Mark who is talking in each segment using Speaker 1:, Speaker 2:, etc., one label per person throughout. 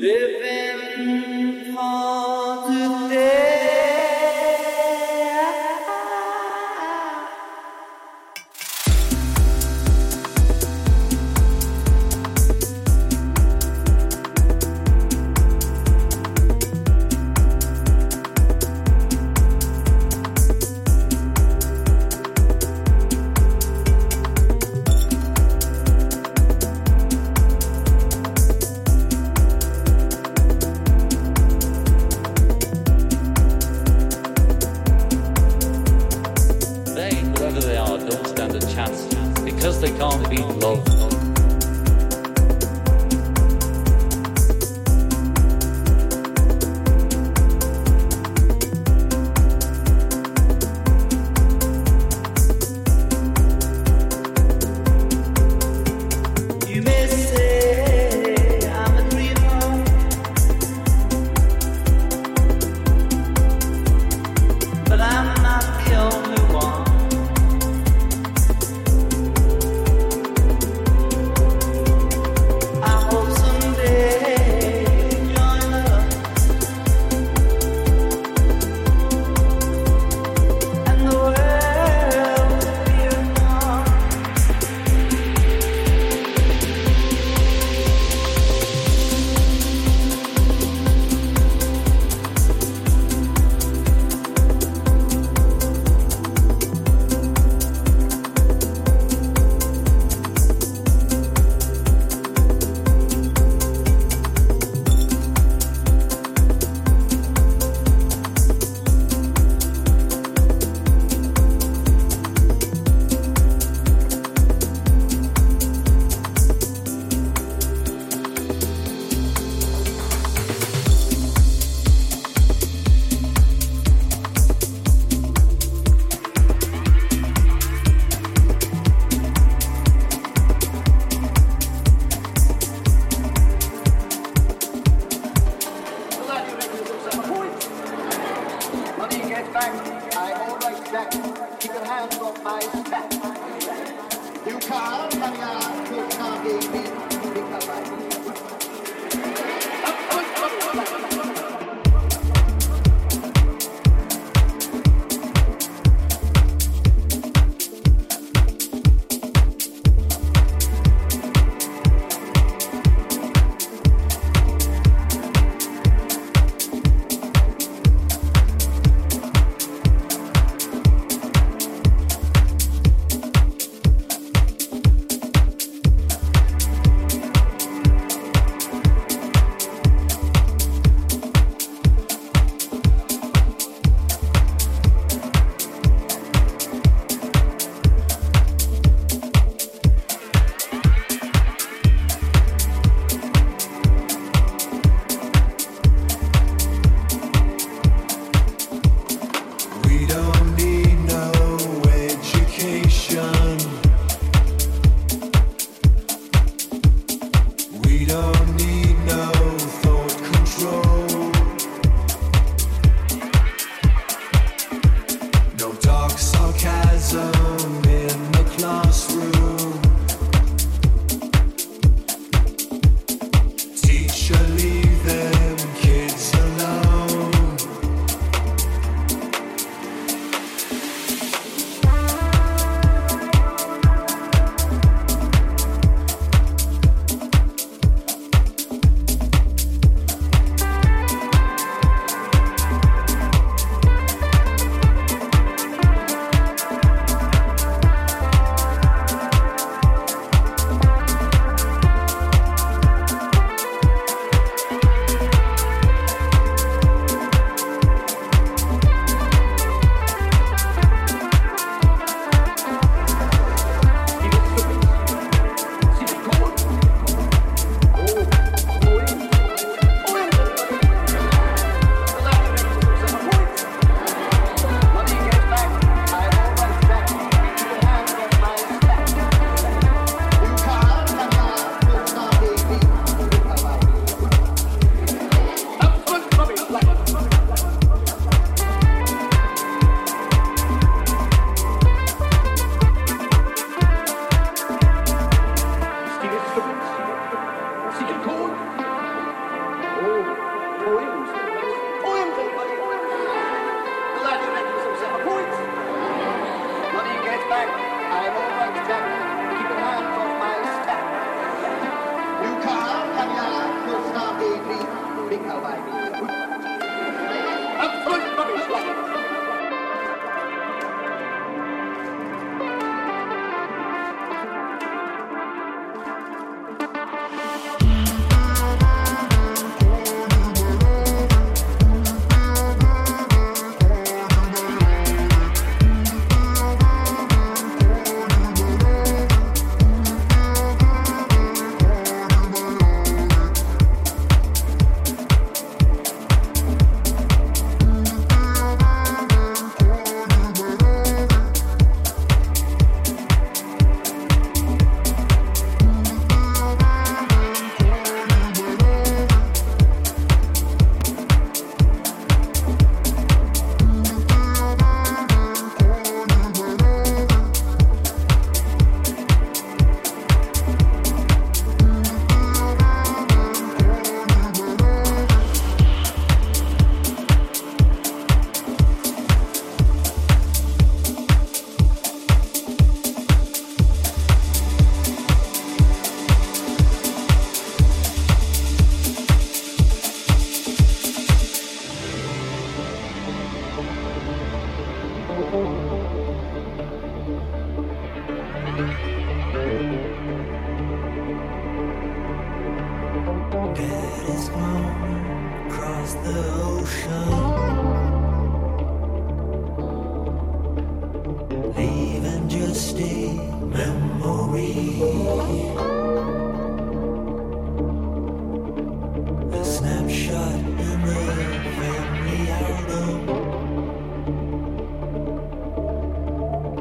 Speaker 1: Keep your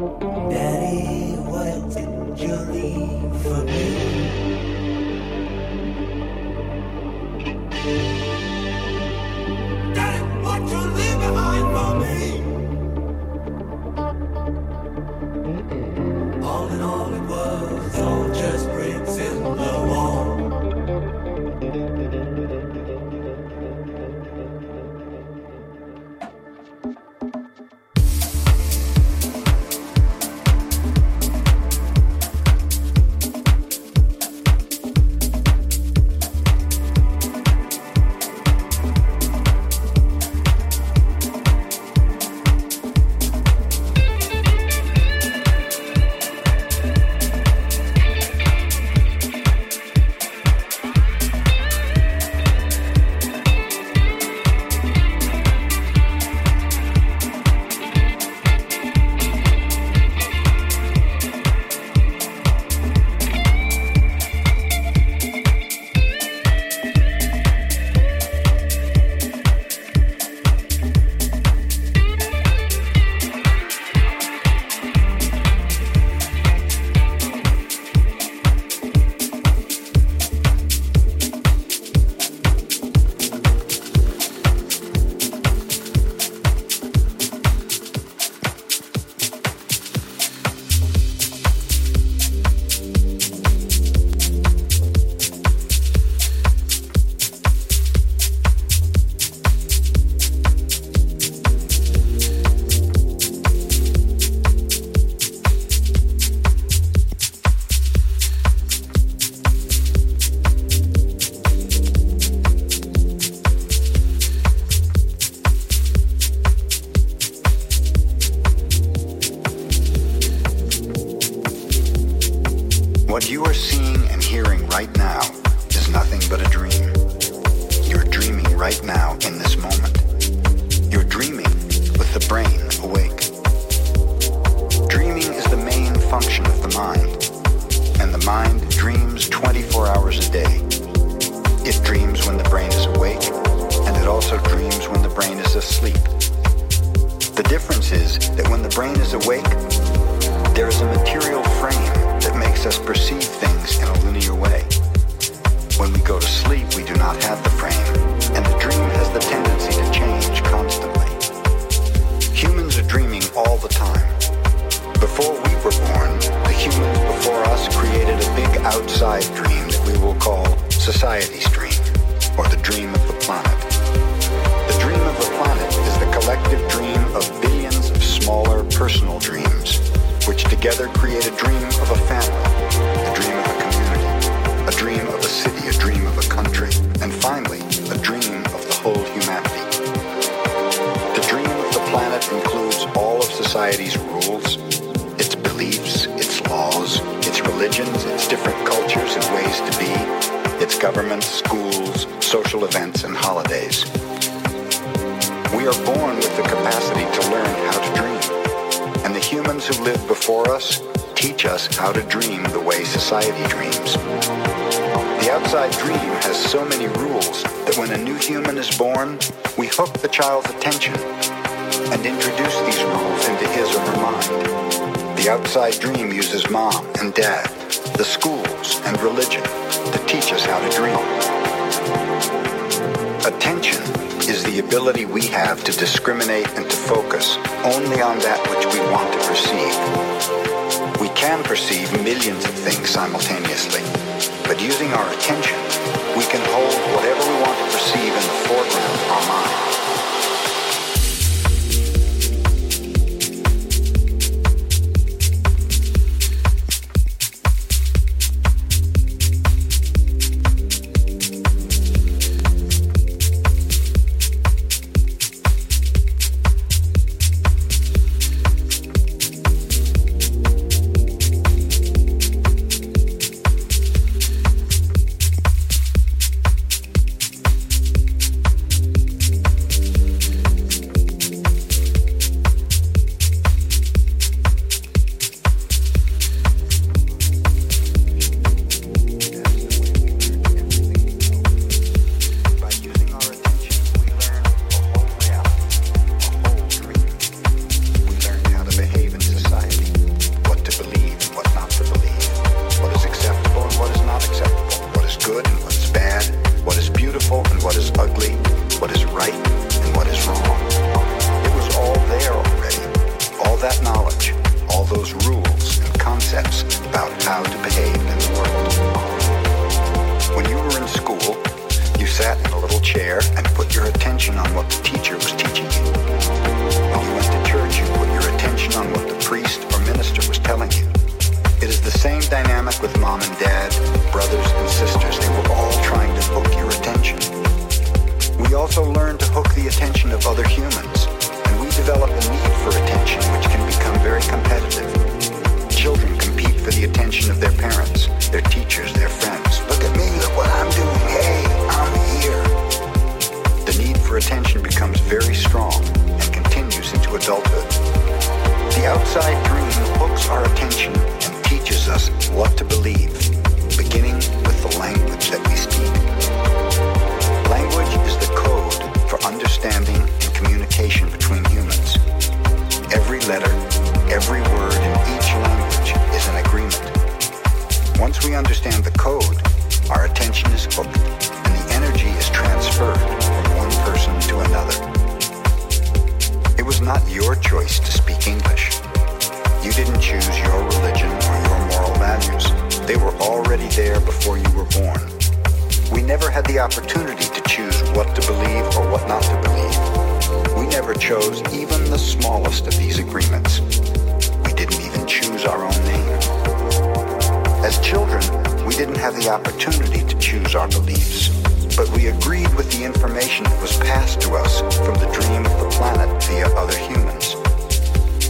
Speaker 2: Daddy, what did you leave for me?
Speaker 3: teach us how to dream the way society dreams. The outside dream has so many rules that when a new human is born, we hook the child's attention and introduce these rules into his or her mind. The outside dream uses mom and dad, the schools and religion to teach us how to dream. Attention is the ability we have to discriminate and to focus only on that which we want to perceive. We can perceive millions of things simultaneously, but using our attention, we can hold whatever we want to perceive in the foreground of our mind. In the world. When you were in school, you sat in a little chair and put your attention on what the teacher was teaching you. When you went to church, you put your attention on what the priest or minister was telling you. It is the same dynamic with mom and dad, brothers and sisters. They were all trying to hook your attention. We also learn to hook the attention of other humans, and we develop a need for attention which can become very competitive. Children for the attention of their parents, their teachers, their friends. Look at me, look what I'm doing. Hey, I'm here. The need for attention becomes very strong and continues into adulthood. The outside dream hooks our attention and teaches us what to believe, beginning with the language that we speak. Language is the code for understanding and communication between humans. Every letter, every word in each language. Once we understand the code, our attention is hooked and the energy is transferred from one person to another. It was not your choice to speak English. You didn't choose your religion or your moral values. They were already there before you were born. We never had the opportunity to choose what to believe or what not to believe. We never chose even the smallest of these agreements. We didn't even choose our own name. As children, we didn't have the opportunity to choose our beliefs, but we agreed with the information that was passed to us from the dream of the planet via other humans.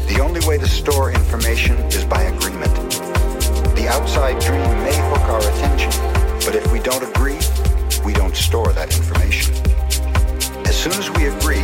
Speaker 3: The only way to store information is by agreement. The outside dream may hook our attention, but if we don't agree, we don't store that information. As soon as we agree,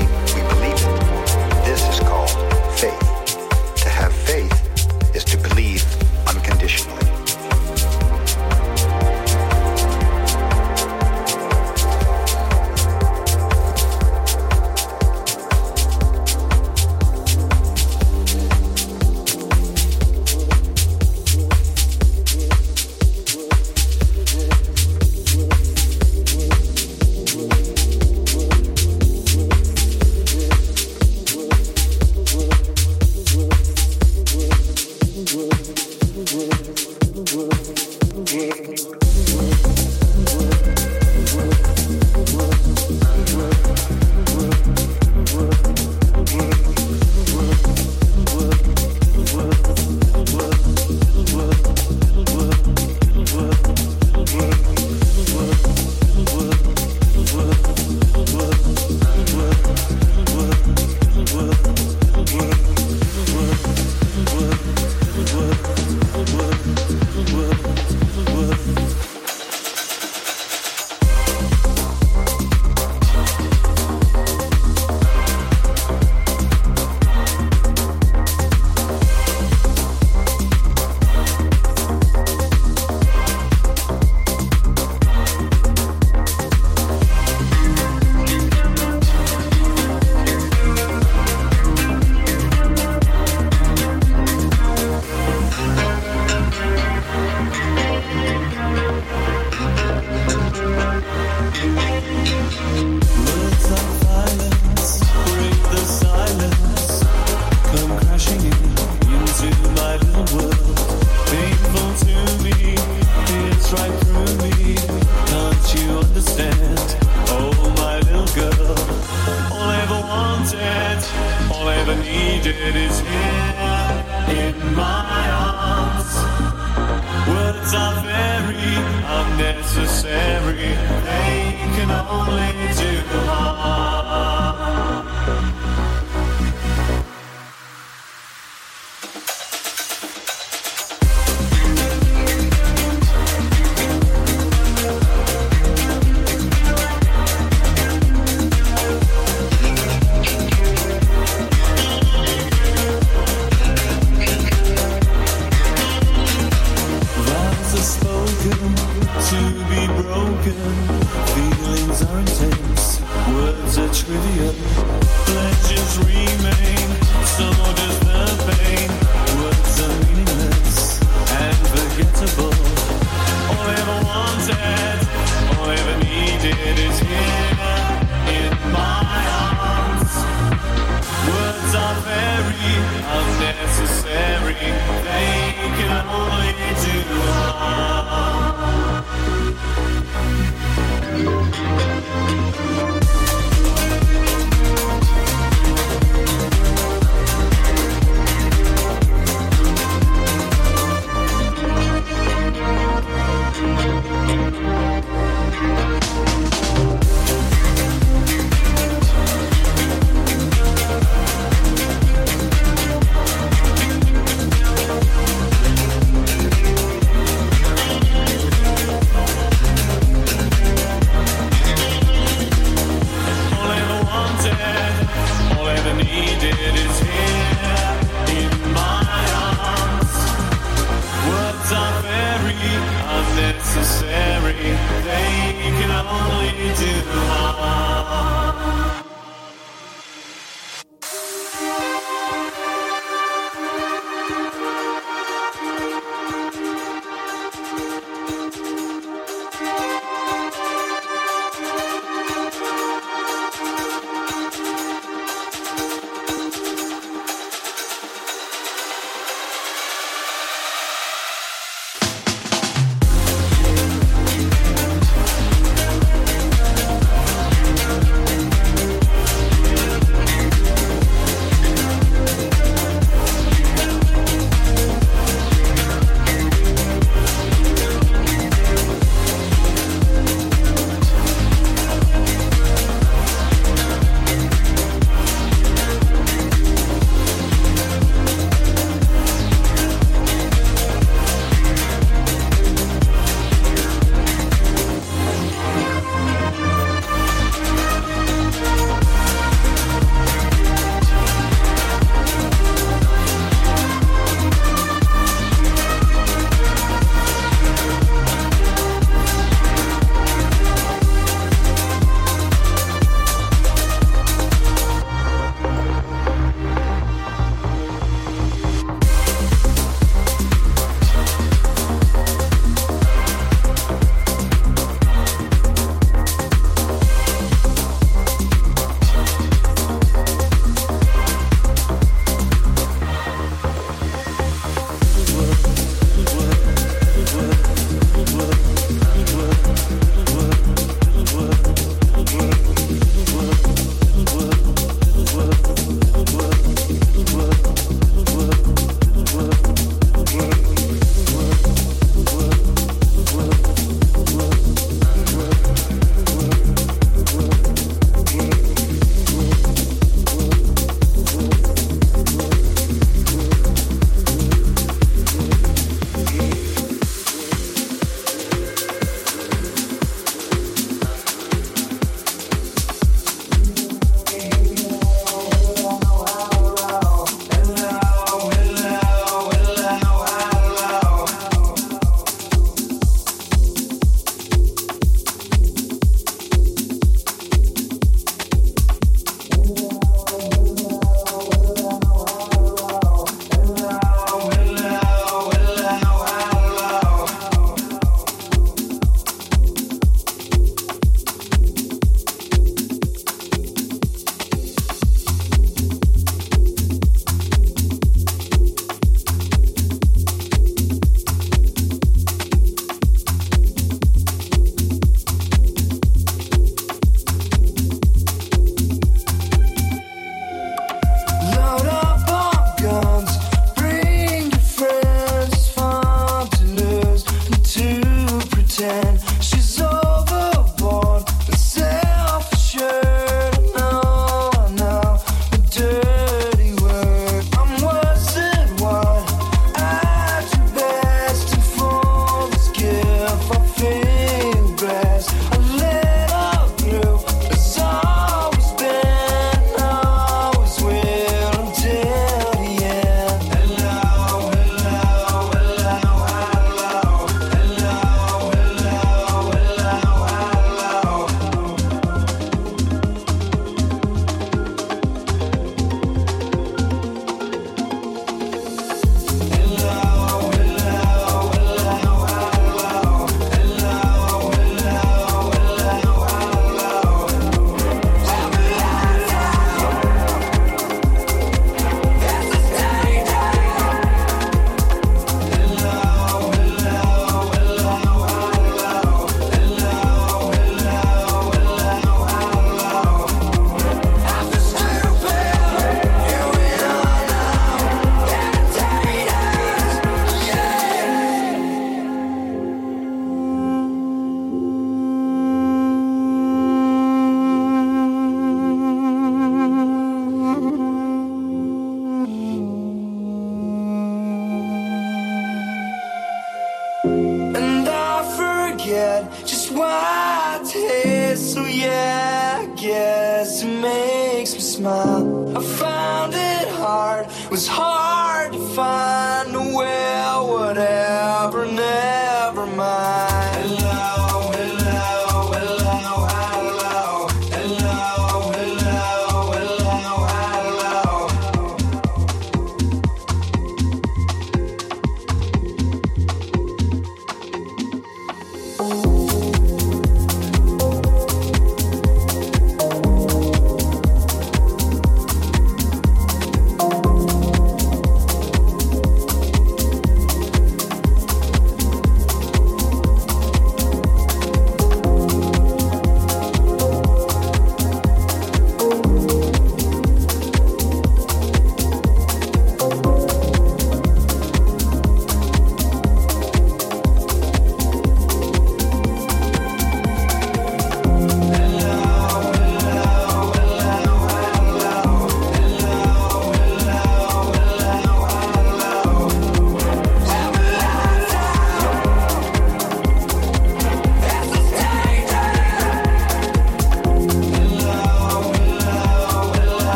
Speaker 1: was hard to find.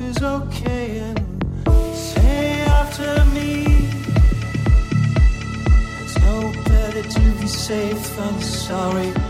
Speaker 1: is okay and say after me.
Speaker 4: It's no
Speaker 1: better to be safe. Than sorry.